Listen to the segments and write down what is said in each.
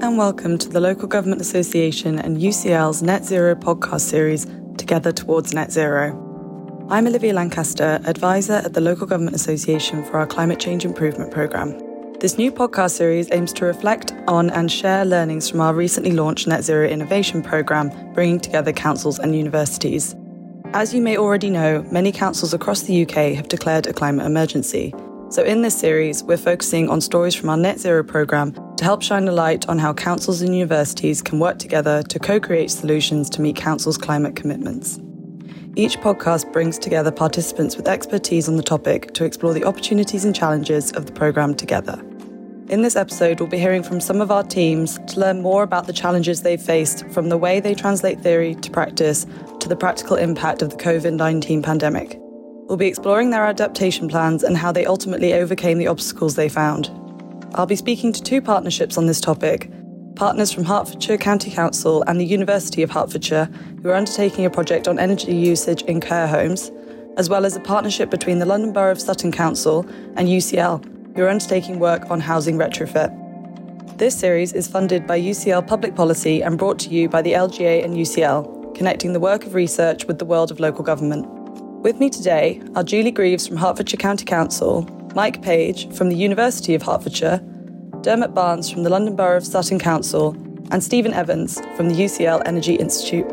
and welcome to the Local Government Association and UCL's Net Zero podcast series, Together Towards Net Zero. I'm Olivia Lancaster, advisor at the Local Government Association for our Climate Change Improvement Programme. This new podcast series aims to reflect on and share learnings from our recently launched Net Zero Innovation Programme, bringing together councils and universities. As you may already know, many councils across the UK have declared a climate emergency. So, in this series, we're focusing on stories from our Net Zero programme to help shine a light on how councils and universities can work together to co create solutions to meet councils' climate commitments. Each podcast brings together participants with expertise on the topic to explore the opportunities and challenges of the programme together. In this episode, we'll be hearing from some of our teams to learn more about the challenges they've faced from the way they translate theory to practice to the practical impact of the COVID 19 pandemic. We'll be exploring their adaptation plans and how they ultimately overcame the obstacles they found. I'll be speaking to two partnerships on this topic partners from Hertfordshire County Council and the University of Hertfordshire, who are undertaking a project on energy usage in care homes, as well as a partnership between the London Borough of Sutton Council and UCL, who are undertaking work on housing retrofit. This series is funded by UCL Public Policy and brought to you by the LGA and UCL, connecting the work of research with the world of local government. With me today are Julie Greaves from Hertfordshire County Council, Mike Page from the University of Hertfordshire, Dermot Barnes from the London Borough of Sutton Council, and Stephen Evans from the UCL Energy Institute.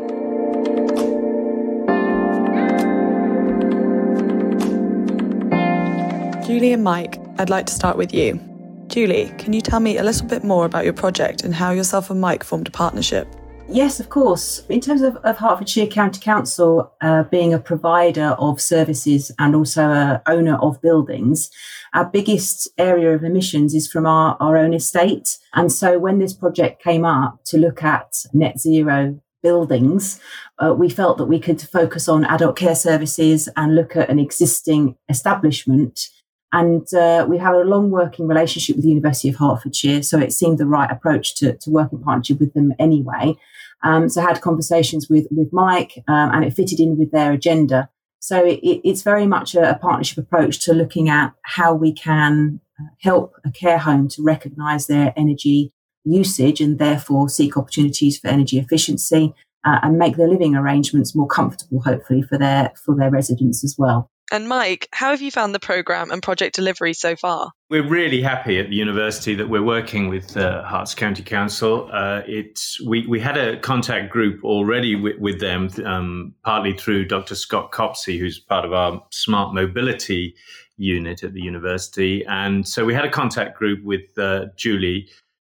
Julie and Mike, I'd like to start with you. Julie, can you tell me a little bit more about your project and how yourself and Mike formed a partnership? Yes, of course. In terms of, of Hertfordshire County Council uh, being a provider of services and also a owner of buildings, our biggest area of emissions is from our, our own estate. And so when this project came up to look at net zero buildings, uh, we felt that we could focus on adult care services and look at an existing establishment and uh, we have a long working relationship with the University of Hertfordshire, so it seemed the right approach to, to work in partnership with them anyway. Um, so I had conversations with with Mike, um, and it fitted in with their agenda. So it, it's very much a, a, partnership approach to looking at how we can uh, help a care home to recognise their energy usage and therefore seek opportunities for energy efficiency uh, and make their living arrangements more comfortable, hopefully for their for their residents as well. And Mike, how have you found the program and project delivery so far? We're really happy at the university that we're working with uh, Herts County Council. Uh, it's we we had a contact group already with, with them, um, partly through Dr. Scott Copsey, who's part of our smart mobility unit at the university, and so we had a contact group with uh, Julie,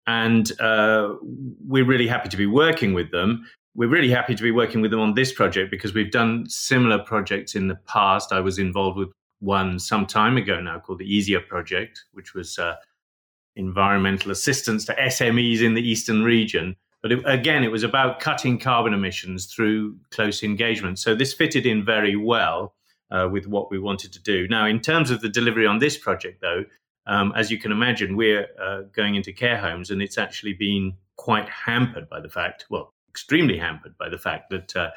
and uh, we're really happy to be working with them we're really happy to be working with them on this project because we've done similar projects in the past. I was involved with one some time ago now called the Easier Project, which was uh, environmental assistance to SMEs in the Eastern region. But it, again, it was about cutting carbon emissions through close engagement. So this fitted in very well uh, with what we wanted to do. Now, in terms of the delivery on this project, though, um, as you can imagine, we're uh, going into care homes, and it's actually been quite hampered by the fact, well, extremely hampered by the fact that uh,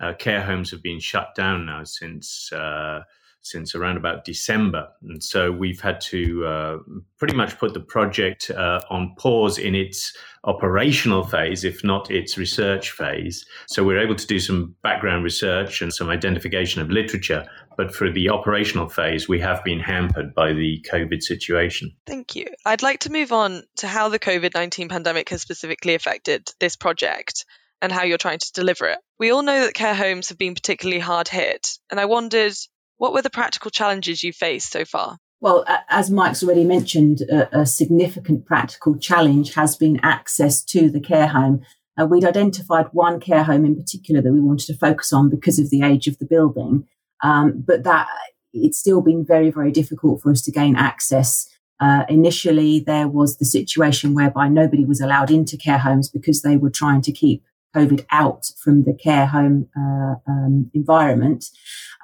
uh, care homes have been shut down now since uh, since around about December, and so we've had to uh, pretty much put the project uh, on pause in its operational phase, if not its research phase. So we're able to do some background research and some identification of literature, but for the operational phase, we have been hampered by the COVID situation. Thank you. I'd like to move on to how the COVID 19 pandemic has specifically affected this project and how you're trying to deliver it. We all know that care homes have been particularly hard hit, and I wondered what were the practical challenges you faced so far? Well, as Mike's already mentioned, a, a significant practical challenge has been access to the care home. Uh, we'd identified one care home in particular that we wanted to focus on because of the age of the building, um, but that it's still been very, very difficult for us to gain access. Uh, initially, there was the situation whereby nobody was allowed into care homes because they were trying to keep COVID out from the care home uh, um, environment.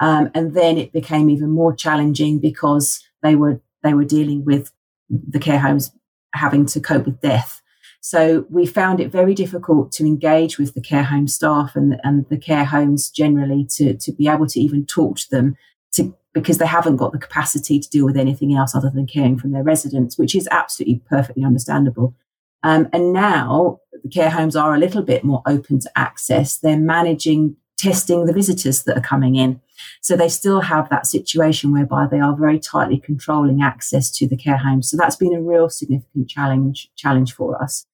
Um, and then it became even more challenging because they were they were dealing with the care homes having to cope with death. So we found it very difficult to engage with the care home staff and, and the care homes generally to, to be able to even talk to them to, because they haven't got the capacity to deal with anything else other than caring for their residents, which is absolutely perfectly understandable. Um, and now the care homes are a little bit more open to access. They're managing testing the visitors that are coming in. So they still have that situation whereby they are very tightly controlling access to the care homes. So that's been a real significant challenge challenge for us.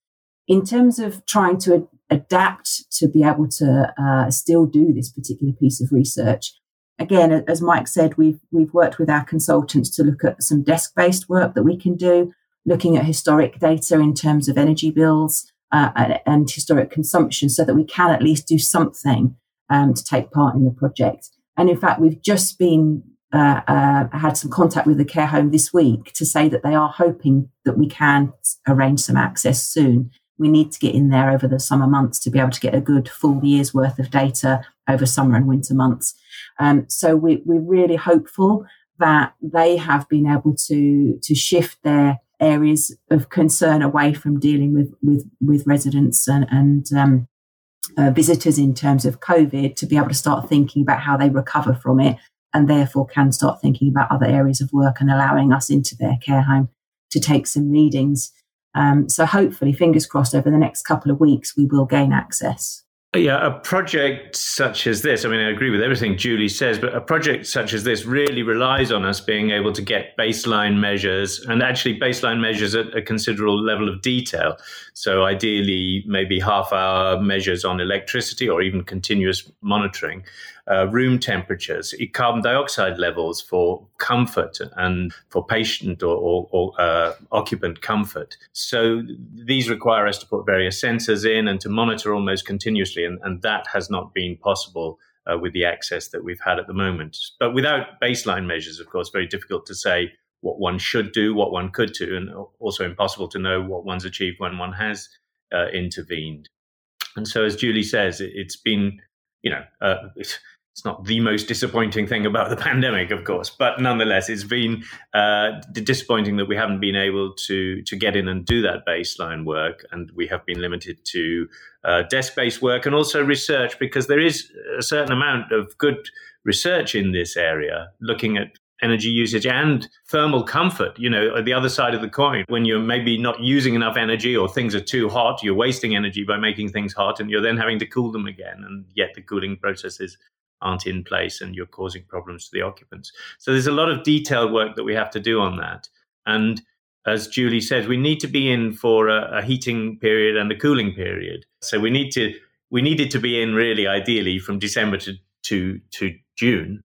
In terms of trying to ad- adapt to be able to uh, still do this particular piece of research, again, as Mike said, we've we've worked with our consultants to look at some desk based work that we can do, looking at historic data in terms of energy bills uh, and, and, historic consumption, so that we can at least do something um, to take part in the project. And in fact, we've just been uh, uh, had some contact with the care home this week to say that they are hoping that we can arrange some access soon. We need to get in there over the summer months to be able to get a good full year's worth of data over summer and winter months. Um, so we, we're really hopeful that they have been able to to shift their areas of concern away from dealing with with, with residents and, and um, uh, visitors in terms of COVID to be able to start thinking about how they recover from it and therefore can start thinking about other areas of work and allowing us into their care home to take some readings. Um, so hopefully, fingers crossed, over the next couple of weeks, we will gain access. Yeah, a project such as this, I mean, I agree with everything Julie says, but a project such as this really relies on us being able to get baseline measures and actually baseline measures at a considerable level of detail. So, ideally, maybe half hour measures on electricity or even continuous monitoring uh, room temperatures, carbon dioxide levels for comfort and for patient or, or, or uh, occupant comfort. So these require us to put various sensors in and to monitor almost continuously, and, and that has not been possible. Uh, with the access that we've had at the moment. But without baseline measures, of course, very difficult to say what one should do, what one could do, and also impossible to know what one's achieved when one has uh, intervened. And so, as Julie says, it, has been, you know, uh, it's not the most disappointing thing about the pandemic, of course, but nonetheless, it's been uh, disappointing that we haven't been able to to get in and do that baseline work, and we have been limited to uh, desk-based work and also research because there is a certain amount of good research in this area, looking at energy usage and thermal comfort, you know, the other side of the coin. When you're maybe not using enough energy or things are too hot, you're wasting energy by making things hot and you're then having to cool them again. And yet the cooling process is aren't in place and you're causing problems to the occupants. So there's a lot of detailed work that we have to do on that. And as Julie says, we need to be in for a, a heating period and a cooling period. So we need to we needed to be in really ideally from December to to, to June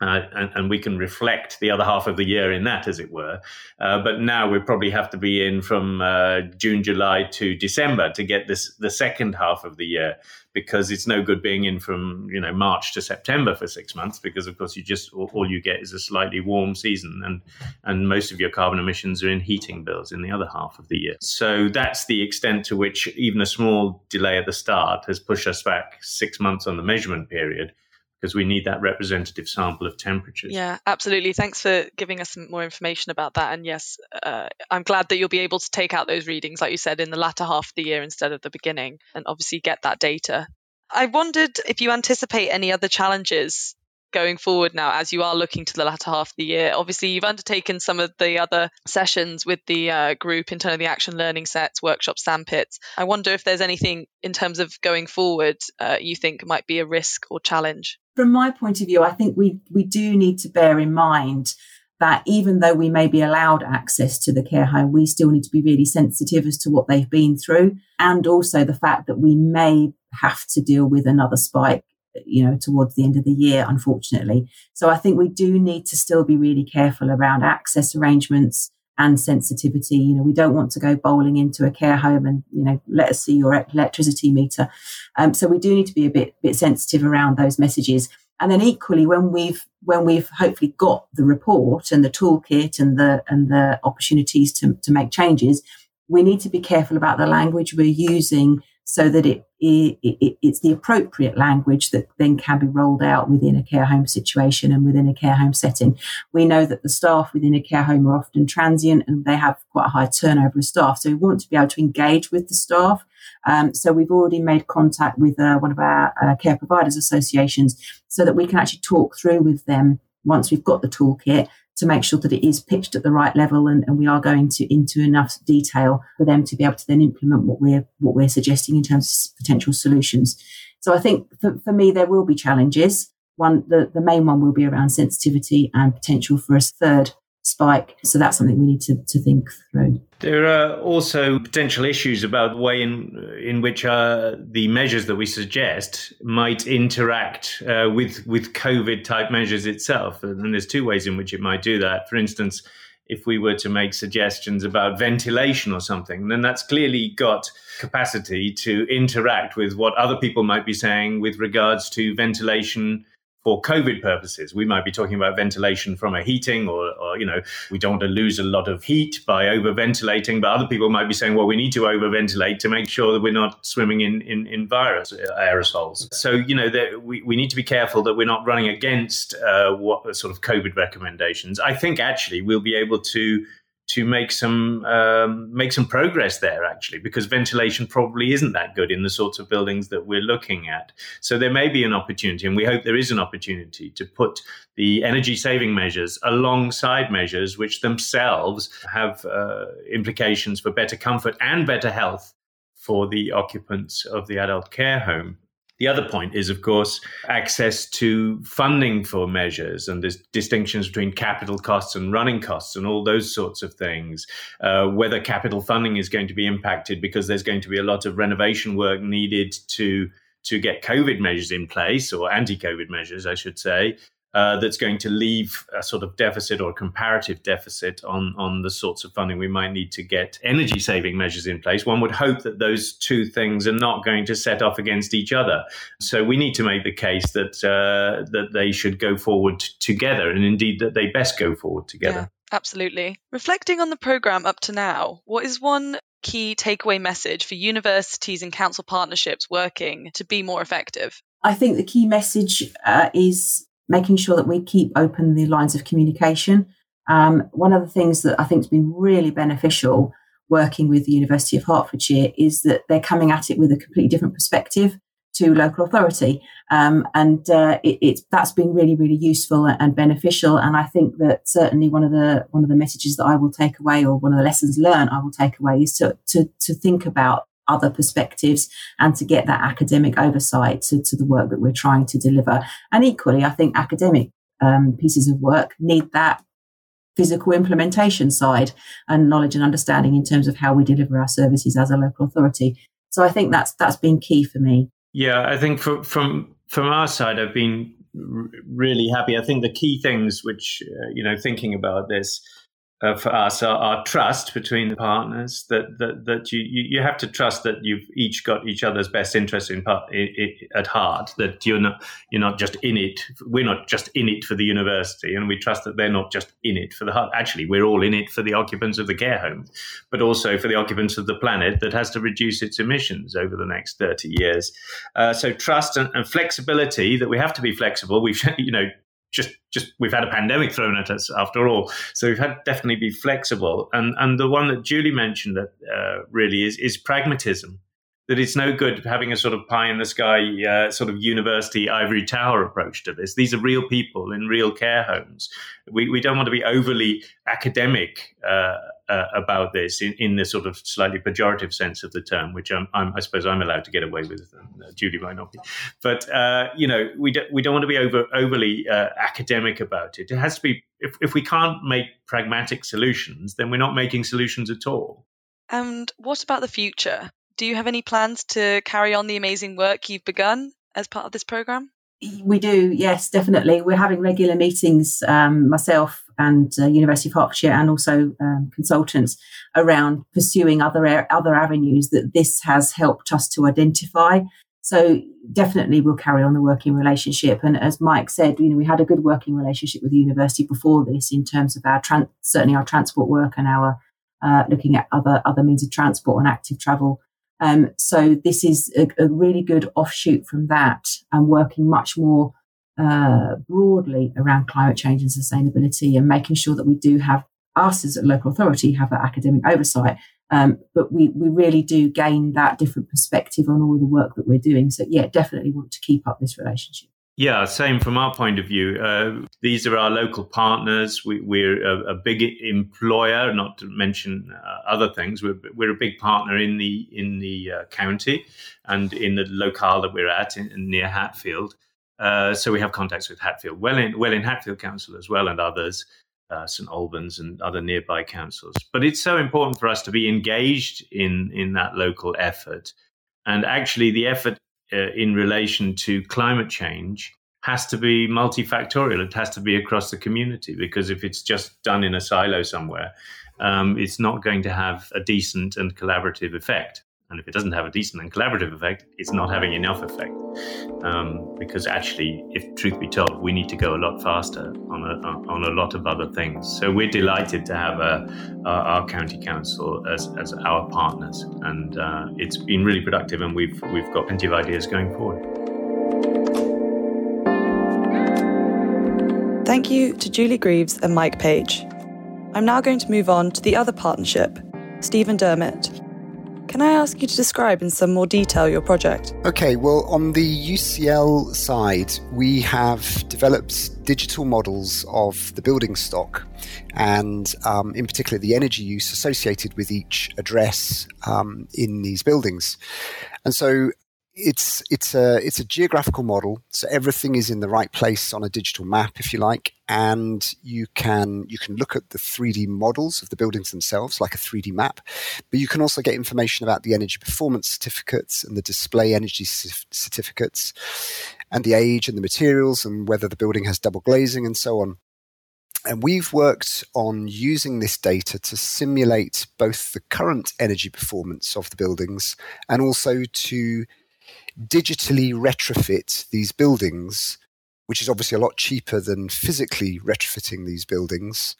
uh, and, and, we can reflect the other half of the year in that, as it were. Uh, but now we probably have to be in from uh, June, July to December to get this the second half of the year, because it's no good being in from you know March to September for six months, because of course you just all, all you get is a slightly warm season, and and most of your carbon emissions are in heating bills in the other half of the year. So that's the extent to which even a small delay at the start has pushed us back six months on the measurement period because we need that representative sample of temperatures. Yeah, absolutely. Thanks for giving us some more information about that. And yes, uh, I'm glad that you'll be able to take out those readings, like you said, in the latter half of the year instead of the beginning, and obviously get that data. I wondered if you anticipate any other challenges going forward now as you are looking to the latter half of the year? Obviously, you've undertaken some of the other sessions with the uh, group in terms of the action learning sets, workshops, sandpits. I wonder if there's anything in terms of going forward uh, you think might be a risk or challenge. From my point of view, I think we we do need to bear in mind that even though we may be allowed access to the care home, we still need to be really sensitive as to what they've been through, and also the fact that we may have to deal with another spike you know, towards the end of the year, unfortunately. So I think we do need to still be really careful around access arrangements and sensitivity. You know, we don't want to go bowling into a care home and, you know, let us see your electricity meter. Um, so we do need to be a bit, bit sensitive around those messages. And then equally, when we've when we've hopefully got the report and the toolkit and the and the opportunities to, to make changes, we need to be careful about the language we're using so that it, it, it, it's the appropriate language that then can be rolled out within a care home situation and within a care home setting. We know that the staff within a care home are often transient and they have quite a high turnover of staff. So we want to be able to engage with the staff. Um, so we've already made contact with uh, one of our uh, care providers associations so that we can actually talk through with them once we've got the toolkit to make sure that it is pitched at the right level and, and we are going to into enough detail for them to be able to then implement what we're what we're suggesting in terms of potential solutions. So I think for, for me there will be challenges. One the, the main one will be around sensitivity and potential for a third spike. So that's something we need to, to think through. There are also potential issues about the way in in which uh, the measures that we suggest might interact uh, with with COVID type measures itself. And there's two ways in which it might do that. For instance, if we were to make suggestions about ventilation or something, then that's clearly got capacity to interact with what other people might be saying with regards to ventilation for COVID purposes. We might be talking about ventilation from a heating, or, or, you know, we don't want to lose a lot of heat by over ventilating. But other people might be saying, well, we need to over ventilate to make sure that we're not swimming in, in, in virus uh, aerosols. So, you know, we, we need to be careful that we're not running against uh, what sort of COVID recommendations. I think actually we'll be able to to make some um, make some progress there actually because ventilation probably isn't that good in the sorts of buildings that we're looking at. So there may be an opportunity and we hope there is an opportunity to put the energy saving measures alongside measures which themselves have uh, implications for better comfort and better health for the occupants of the adult care home the other point is, of course, access to funding for measures, and there's distinctions between capital costs and running costs, and all those sorts of things. Uh, whether capital funding is going to be impacted because there's going to be a lot of renovation work needed to to get COVID measures in place, or anti-COVID measures, I should say, uh, that's going to leave a sort of deficit or comparative deficit on, on the sorts of funding we might need to get energy saving measures in place. One would hope that those two things are not going to set off against each other. So we need to make the case that uh, that they should go forward together, and indeed that they best go forward together. Yeah, absolutely. Reflecting on the program up to now, what is one key takeaway message for universities and council partnerships working to be more effective? I think the key message uh, is making sure that we keep open the lines of communication. Um, one of the things that I think has been really beneficial working with the University of Hertfordshire is that they're coming at it with a completely different perspective to local authority, um, and uh, it, it, that's been really, really useful and beneficial. And I think that certainly one of the one of the messages that I will take away, or one of the lessons learned I will take away, is to to, to think about other perspectives and to get that academic oversight to, to the work that we're trying to deliver. And equally, I think academic um, pieces of work need that physical implementation side and knowledge and understanding in terms of how we deliver our services as a local authority. So I think that's that's been key for me. Yeah, I think from from from our side, I've been r- really happy. I think the key things, which uh, you know, thinking about this for us our, our, trust between the partners that that, that you, you have to trust that you've each got each other's best interest in part, at heart that you're not you're not just in it we're not just in it for the university and we trust that they're not just in it for the heart. Actually we're all in it for the occupants of the care home but also for the occupants of the planet that has to reduce its emissions over the next 30 years. Uh, so trust and, and flexibility that we have to be flexible we've you know just just we've had a pandemic thrown at us after all, so we've had definitely be flexible. And and the one that Julie mentioned that uh, really is is pragmatism. That it's no good having a sort of pie in the sky, uh, sort of university ivory tower approach to this. These are real people in real care homes. We we don't want to be overly academic. Uh, uh, about this in, in the sort of slightly pejorative sense of the term, which I'm, I'm, i suppose I'm allowed to get away with. Uh, Judy might not be, but uh, you know, we do, we don't want to be over overly uh, academic about it. It has to be. If if we can't make pragmatic solutions, then we're not making solutions at all. And what about the future? Do you have any plans to carry on the amazing work you've begun as part of this program? We do, yes, definitely. We're having regular meetings, um, myself and uh, University of Hertfordshire, and also um, consultants around pursuing other other avenues that this has helped us to identify. So definitely, we'll carry on the working relationship. And as Mike said, you know, we had a good working relationship with the university before this in terms of our tran- certainly our transport work and our uh, looking at other other means of transport and active travel um, so this is a, a, really good offshoot from that and working much more uh, broadly around climate change and sustainability and making sure that we do have us as a local authority have that academic oversight. Um, but we, we really do gain that different perspective on all the work that we're doing. So yeah, definitely want to keep up this relationship. Yeah, same from our point of view. Uh, these are our local partners. We, are a, a, big employer, not to mention uh, other things. We're, we're, a big partner in the in the uh, county and in the locale that we're at in, near Hatfield. Uh, so we have contacts with Hatfield, well in well in Hatfield Council as well, and others, uh, St Albans and other nearby councils. But it's so important for us to be engaged in in that local effort, and actually the effort uh, in relation to climate change has to be multifactorial. It has to be across the community because if it's just done in a silo somewhere, um, it's not going to have a decent and collaborative effect. And if it doesn't have a decent and collaborative effect, it's not having enough effect. Um, because actually, if truth be told, we need to go a lot faster on a, on a lot of other things. So we're delighted to have a, uh, our county council as, as our partners, and uh, it's been really productive, and we've we've got plenty of ideas going forward. Thank you to Julie Greaves and Mike Page. I'm now going to move on to the other partnership, Stephen Dermot, can I ask you to describe in some more detail your project? Okay, well, on the UCL side, we have developed digital models of the building stock and, um, in particular, the energy use associated with each address um, in these buildings. And so it's it's a it's a geographical model so everything is in the right place on a digital map if you like and you can you can look at the 3d models of the buildings themselves like a 3d map but you can also get information about the energy performance certificates and the display energy certificates and the age and the materials and whether the building has double glazing and so on. And we've worked on using this data to simulate both the current energy performance of the buildings and also to digitally retrofit these buildings, which is obviously a lot cheaper than physically retrofitting these buildings,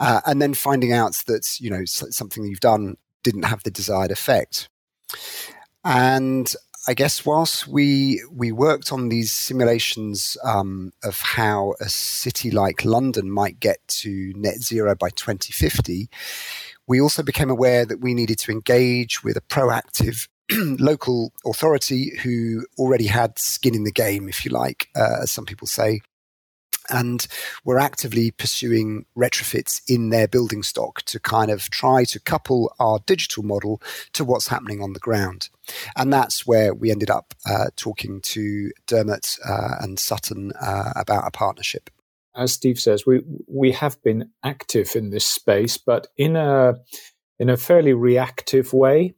uh, and then finding out that you know something you've done didn't have the desired effect. And I guess whilst we we worked on these simulations um, of how a city like London might get to net zero by 2050, we also became aware that we needed to engage with a proactive local authority who already had skin in the game, if you like, uh, as some people say, and were actively pursuing retrofits in their building stock to kind of try to couple our digital model to what's happening on the ground. And that's where we ended up uh, talking to Dermot uh, and Sutton uh, about a partnership. As Steve says, we we have been active in this space, but in a in a fairly reactive way.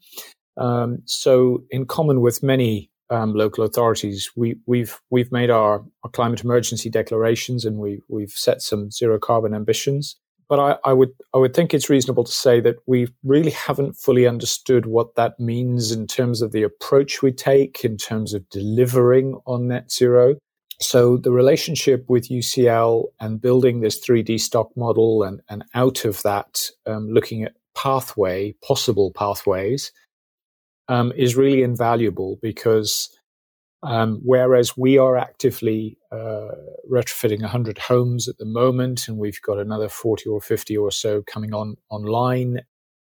Um, so, in common with many um, local authorities, we, we've we've made our, our, climate emergency declarations and we we've set some zero carbon ambitions. But I, I would I would think it's reasonable to say that we really haven't fully understood what that means in terms of the approach we take, in terms of delivering on net zero. So the relationship with UCL and building this 3D stock model and, and out of that, um, looking at pathway, possible pathways, um, is really invaluable because um, whereas we are actively uh, retrofitting 100 homes at the moment, and we've got another 40 or 50 or so coming on online,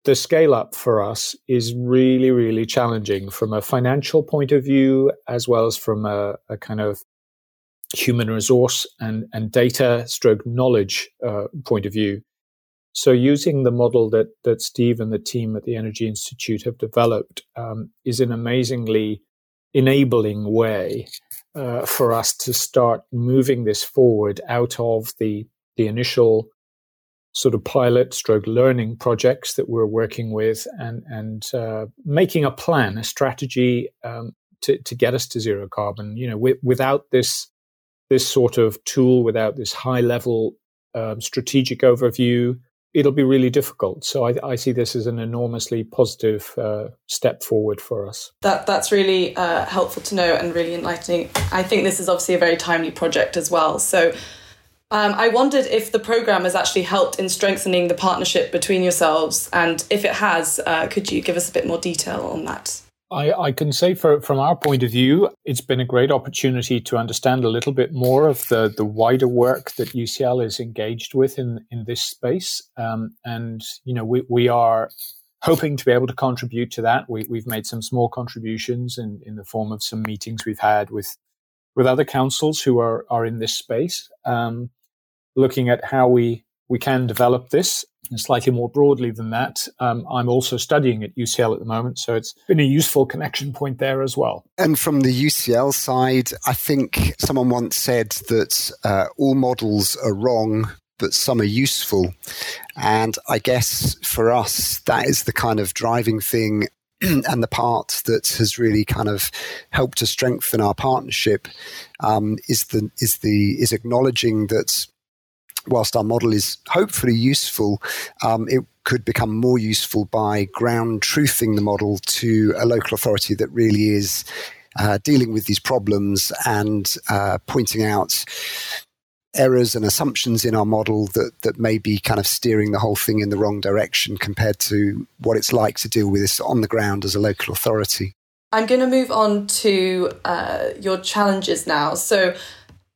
the scale up for us is really, really challenging from a financial point of view, as well as from a, a kind of human resource and, and data stroke knowledge uh, point of view. So, using the model that that Steve and the team at the Energy Institute have developed um, is an amazingly enabling way uh, for us to start moving this forward out of the the initial sort of pilot stroke learning projects that we're working with and and uh, making a plan, a strategy um, to to get us to zero carbon. You know, without this this sort of tool, without this high level um, strategic overview, it'll be really difficult. So I, I see this as an enormously positive uh, step forward for us. That that's really uh, helpful to know and really enlightening. I think this is obviously a very timely project as well. So. Um, I wondered if the program has actually helped in strengthening the partnership between yourselves, and if it has, uh, could you give us a bit more detail on that? I, I, can say for, from our point of view, it's been a great opportunity to understand a little bit more of the, the wider work that UCL is engaged with in, in this space. Um, and, you know, we, we are hoping to be able to contribute to that. We, we've made some small contributions in, in the form of some meetings we've had with with other councils who are, are in this space, um, looking at how we, we can develop this. And slightly more broadly than that, um, I'm also studying at UCL at the moment, so it's been a useful connection point there as well. And from the UCL side, I think someone once said that uh, all models are wrong, but some are useful. And I guess for us, that is the kind of driving thing and the part that has really kind of helped to strengthen our partnership um, is the is the is acknowledging that whilst our model is hopefully useful, um, it could become more useful by ground truthing the model to a local authority that really is uh, dealing with these problems and uh, pointing out errors and assumptions in our model that that may be kind of steering the whole thing in the wrong direction compared to what it's like to deal with this on the ground as a local authority. I'm going to move on to uh, your challenges now. So,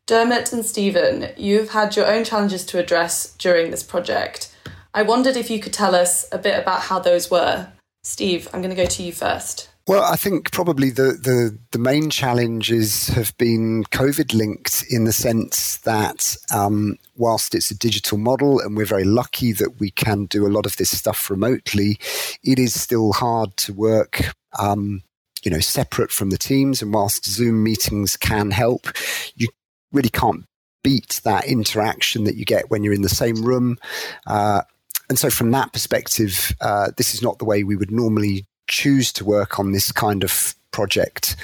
Dermot and Stephen, you've had your own challenges to address during this project. I wondered if you could tell us a bit about how those were. Steve, I'm going to go to you first. Well, I think probably the, the, the main challenges have been COVID linked in the sense that um, whilst it's a digital model and we're very lucky that we can do a lot of this stuff remotely, it is still hard to work. Um, you know, separate from the teams, and whilst Zoom meetings can help, you really can't beat that interaction that you get when you're in the same room. Uh, and so, from that perspective, uh, this is not the way we would normally choose to work on this kind of project.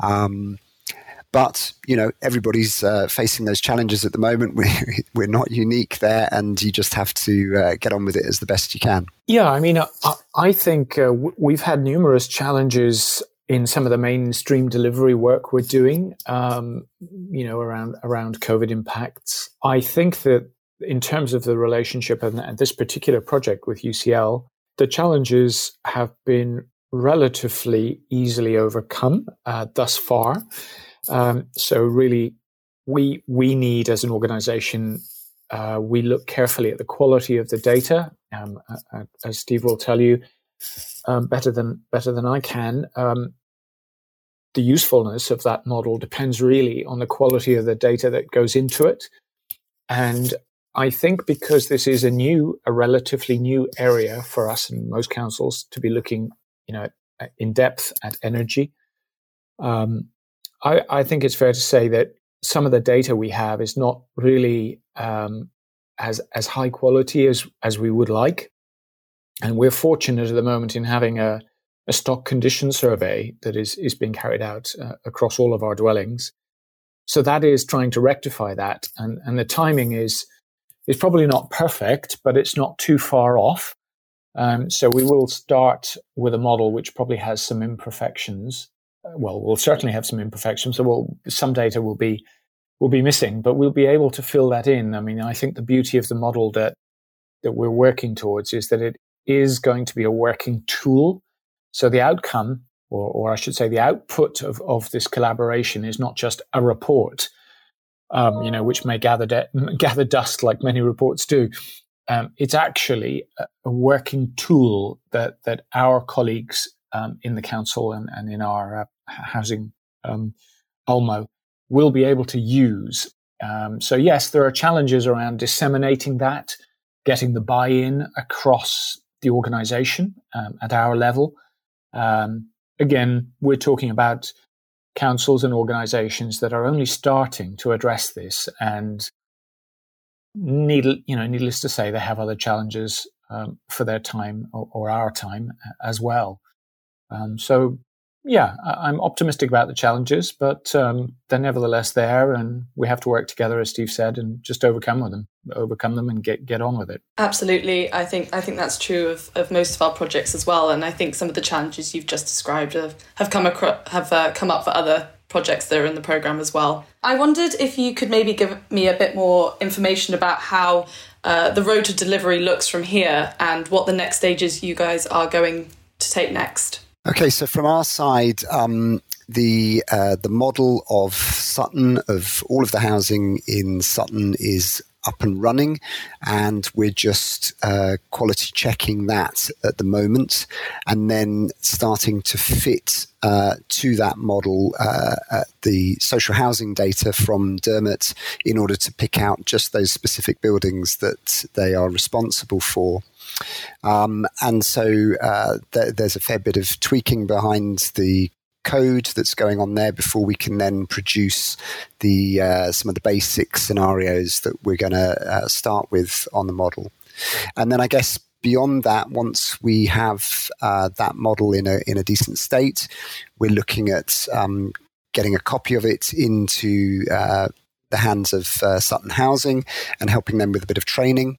Um, but you know, everybody's uh, facing those challenges at the moment. We're, we're not unique there, and you just have to uh, get on with it as the best you can. Yeah, I mean, I, I think uh, we've had numerous challenges in some of the mainstream delivery work we're doing. Um, you know, around around COVID impacts. I think that in terms of the relationship and, this particular project with UCL, the challenges have been relatively easily overcome uh, thus far. Um, so really, we we need as an organization, uh, we look carefully at the quality of the data. Um, as Steve will tell you um, better than better than I can. Um, the usefulness of that model depends really on the quality of the data that goes into it, and I think because this is a new, a relatively new area for us and most councils to be looking, you know, in depth at energy. Um, I, I, think it's fair to say that some of the data we have is not really um, as as high quality as as we would like, and we're fortunate at the moment in having a, a stock condition survey that is is being carried out uh, across all of our dwellings. So that is trying to rectify that, and and the timing is is probably not perfect, but it's not too far off. Um, so we will start with a model which probably has some imperfections. Uh, well, we'll certainly have some imperfections. So we'll, some data will be will be missing, but we'll be able to fill that in. I mean, I think the beauty of the model that that we're working towards is that it is going to be a working tool. So the outcome, or, or I should say, the output of, of this collaboration is not just a report, um, you know, which may gather de- gather dust like many reports do. Um, it's actually a, working tool that that our colleagues um, in the council and, and in our uh, housing um, ALMO will be able to use. Um, so yes, there are challenges around disseminating that, getting the buy-in across the organisation um, at our level. Um, again, we're talking about councils and organizations that are only starting to address this and need, you know, needless to say, they have other challenges um, for their time or, or, our time as well. Um, so yeah, I'm optimistic about the challenges, but um, they're nevertheless there, and we have to work together, as Steve said, and just overcome with them, overcome them, and get get on with it. Absolutely, I think I think that's true of, of most of our projects as well, and I think some of the challenges you've just described have, have come across, have uh, come up for other projects that are in the program as well. I wondered if you could maybe give me a bit more information about how uh, the road to delivery looks from here, and what the next stages you guys are going to take next. Okay, so from our side, um, the uh, the model of Sutton of all of the housing in Sutton is up and running, and we're just uh, quality checking that at the moment, and then starting to fit uh, to that model uh, the social housing data from Dermot in order to pick out just those specific buildings that they are responsible for. Um, and so uh, th- there's a fair bit of tweaking behind the code that's going on there before we can then produce the uh, some of the basic scenarios that we're going to uh, start with on the model. And then I guess beyond that, once we have uh, that model in a in a decent state, we're looking at um, getting a copy of it into uh, the hands of uh, Sutton Housing and helping them with a bit of training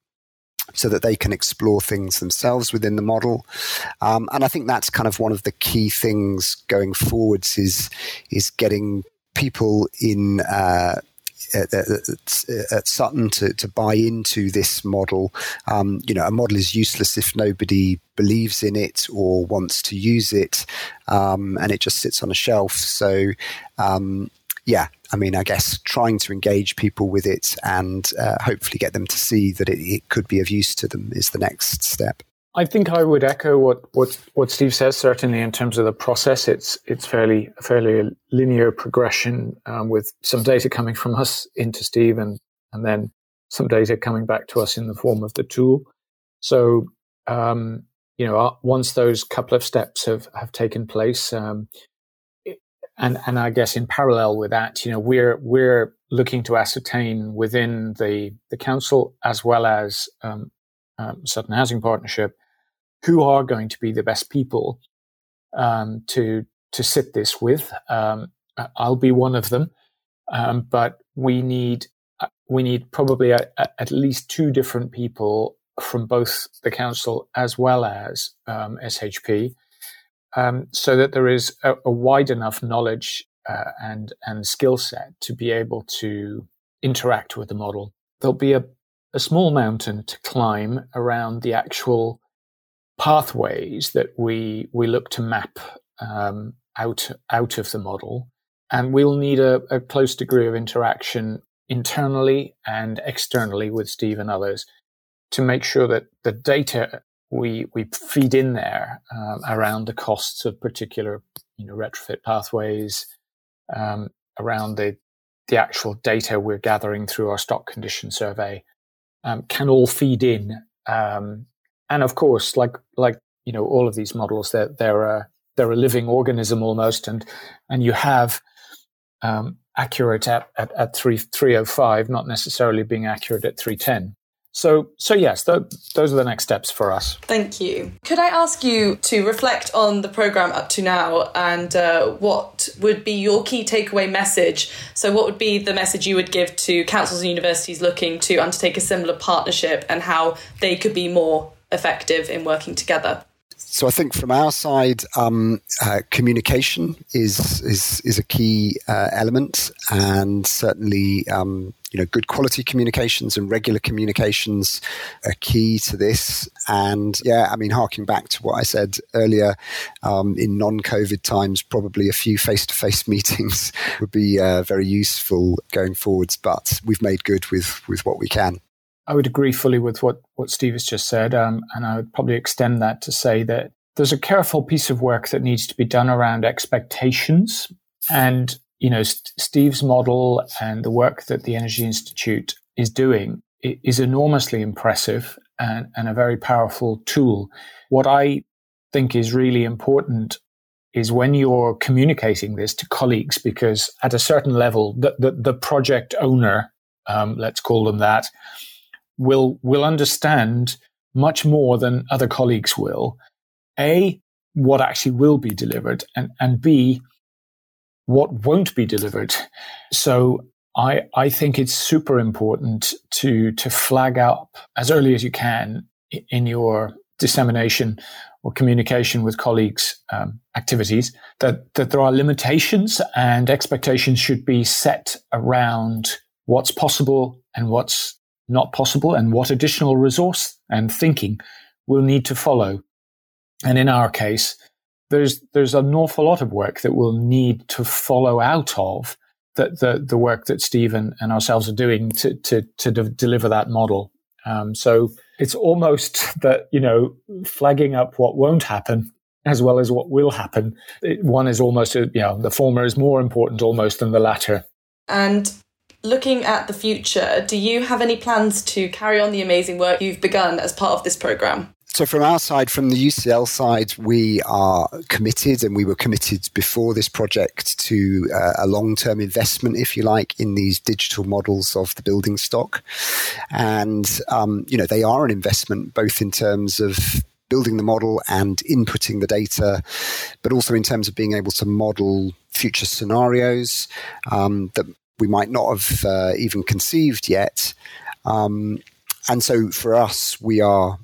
so that they can explore things themselves within the model. Um, and I think that's kind of one of the key things going forwards is is getting people in. Uh, at, at, at, Sutton to, to buy into this model. Um, you know, a model is useless if nobody believes in it or wants to use it, um, and it just sits on a shelf. So, um, yeah, I mean, I guess trying to engage people with it and uh, hopefully get them to see that it, it, could be of use to them is the next step. I think I would echo what, what, what Steve says. Certainly, in terms of the process, it's it's fairly fairly linear progression um, with some data coming from us into Steve, and and then some data coming back to us in the form of the tool. So, um, you know, uh, once those couple of steps have have taken place, um, and and I guess in parallel with that, you know, we're we're looking to ascertain within the the council as well as um, um, Sutton Housing Partnership who are going to be the best people um, to to sit this with. Um, I'll be one of them, um, but we need uh, we need probably a, a, at least two different people from both the council as well as um, SHP um, so that there is a, a wide enough knowledge uh, and and skill set to be able to interact with the model. There'll be a, a small mountain to climb around the actual pathways that we we look to map um, out out of the model, and we'll need a, a close degree of interaction internally and externally with Steve and others to make sure that the data we we feed in there um, around the costs of particular you know retrofit pathways, um, around the the actual data we're gathering through our stock condition survey, um, can all feed in. Um, and of course, like like you know all of these models, they're they're a they're a living organism almost, and and you have um, accurate at, at, at 3, 305, not necessarily being accurate at 310. So, so yes, th- those are the next steps for us. Thank you. Could I ask you to reflect on the program up to now and uh, what would be your key takeaway message? So, what would be the message you would give to councils and universities looking to undertake a similar partnership and how they could be more effective in working together? So I think from our side, um, uh, communication is is is a key uh, element, and certainly um, you know good quality communications and regular communications are key to this. And yeah, I mean, harking back to what I said earlier, um, in non-COVID times, probably a few face-to-face meetings would be uh, very useful going forwards. But we've made good with with what we can. I would agree fully with what, what Steve has just said. Um, and I would probably extend that to say that there's a careful piece of work that needs to be done around expectations. And, you know, St- Steve's model and the work that the Energy Institute is doing is enormously impressive and, and a very powerful tool. What I think is really important is when you're communicating this to colleagues, because at a certain level, the, the, the project owner, um, let's call them that, will will understand much more than other colleagues will. A, what actually will be delivered, and, and B, what won't be delivered. So I, I think it's super important to, to flag up as early as you can in your dissemination or communication with colleagues um, activities that, that there are limitations and expectations should be set around what's possible and what's not possible and what additional resource and thinking will need to follow. And in our case, there's, there's an awful lot of work that we'll need to follow out of the, the, the work that Steve and, and ourselves are doing to, to, to de- deliver that model. Um, so it's almost that, you know, flagging up what won't happen as well as what will happen. It, one is almost, you know, the former is more important almost than the latter. And looking at the future, do you have any plans to carry on the amazing work you've begun as part of this programme? So, from our side, from the UCL side, we are committed, and we were committed before this project to uh, a long term investment, if you like, in these digital models of the building stock. And, um, you know, they are an investment both in terms of building the model and inputting the data, but also in terms of being able to model future scenarios um, that we might not have uh, even conceived yet. Um, and so for us, we are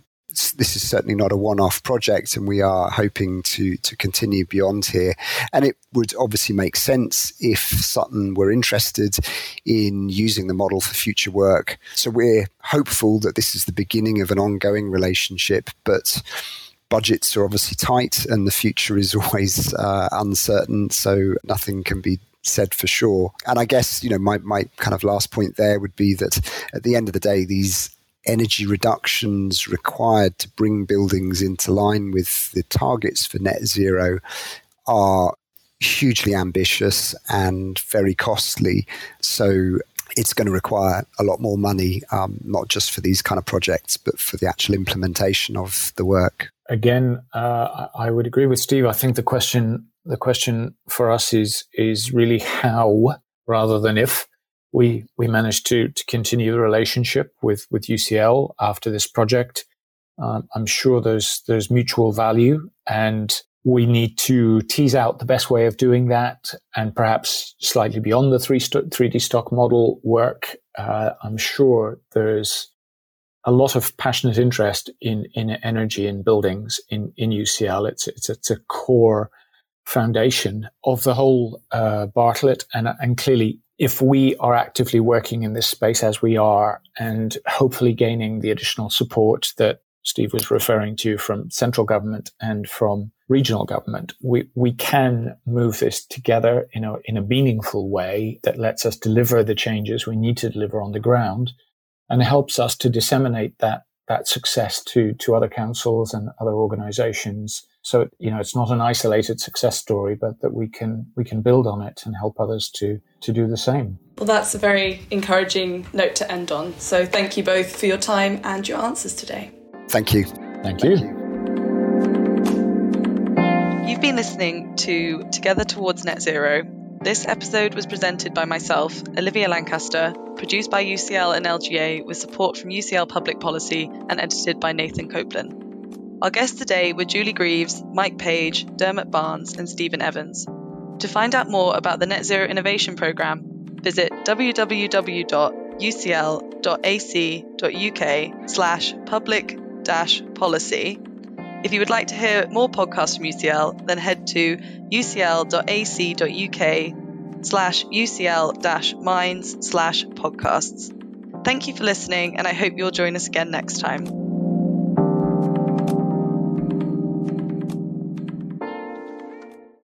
this is certainly not a one-off project, and we are hoping to to continue beyond here. And it would obviously make sense if Sutton were interested in using the model for future work. So we're hopeful that this is the beginning of an ongoing relationship, but. Budgets are obviously tight, and the future is always uh, uncertain, so nothing can be said for sure. And I guess, you know, my, my kind of last point there would be that at the end of the day, these energy reductions required to bring buildings into line with the targets for net zero are hugely ambitious and very costly. So it's going to require a lot more money, um, not just for these kind of projects, but for the actual implementation of the work. Again, uh, I would agree with Steve. I think the question the question for us is is really how rather than if we we managed to to continue the relationship with with UCL after this project. Um, I'm sure there's there's mutual value, and we need to tease out the best way of doing that, and perhaps slightly beyond the three three D stock model work. Uh, I'm sure there's a lot of passionate interest in in energy in buildings in in UCL. It's it's it's a core foundation of the whole uh, Bartlett, and and clearly if we are actively working in this space as we are and hopefully gaining the additional support that Steve was referring to from central government and from regional government, we, we can move this together in a, in a meaningful way that lets us deliver the changes we need to deliver on the ground and helps us to disseminate that, that success to, to other councils and other organizations so you know, it's not an isolated success story, but that we can we can build on it and help others to to do the same. Well, that's a very encouraging note to end on. So thank you both for your time and your answers today. Thank you. Thank, Thank you. you. You've been listening to Together Towards Net Zero. This episode was presented by myself, Olivia Lancaster, produced by UCL and LGA with support from UCL Public Policy, and edited by Nathan Copeland. Our guests today were Julie Greaves, Mike Page, Dermot Barnes, and Stephen Evans. To find out more about the Net Zero Innovation Programme, visit www.ucl.ac.uk slash public policy. If you would like to hear more podcasts from UCL, then head to ucl.ac.uk slash ucl minds slash podcasts. Thank you for listening, and I hope you'll join us again next time.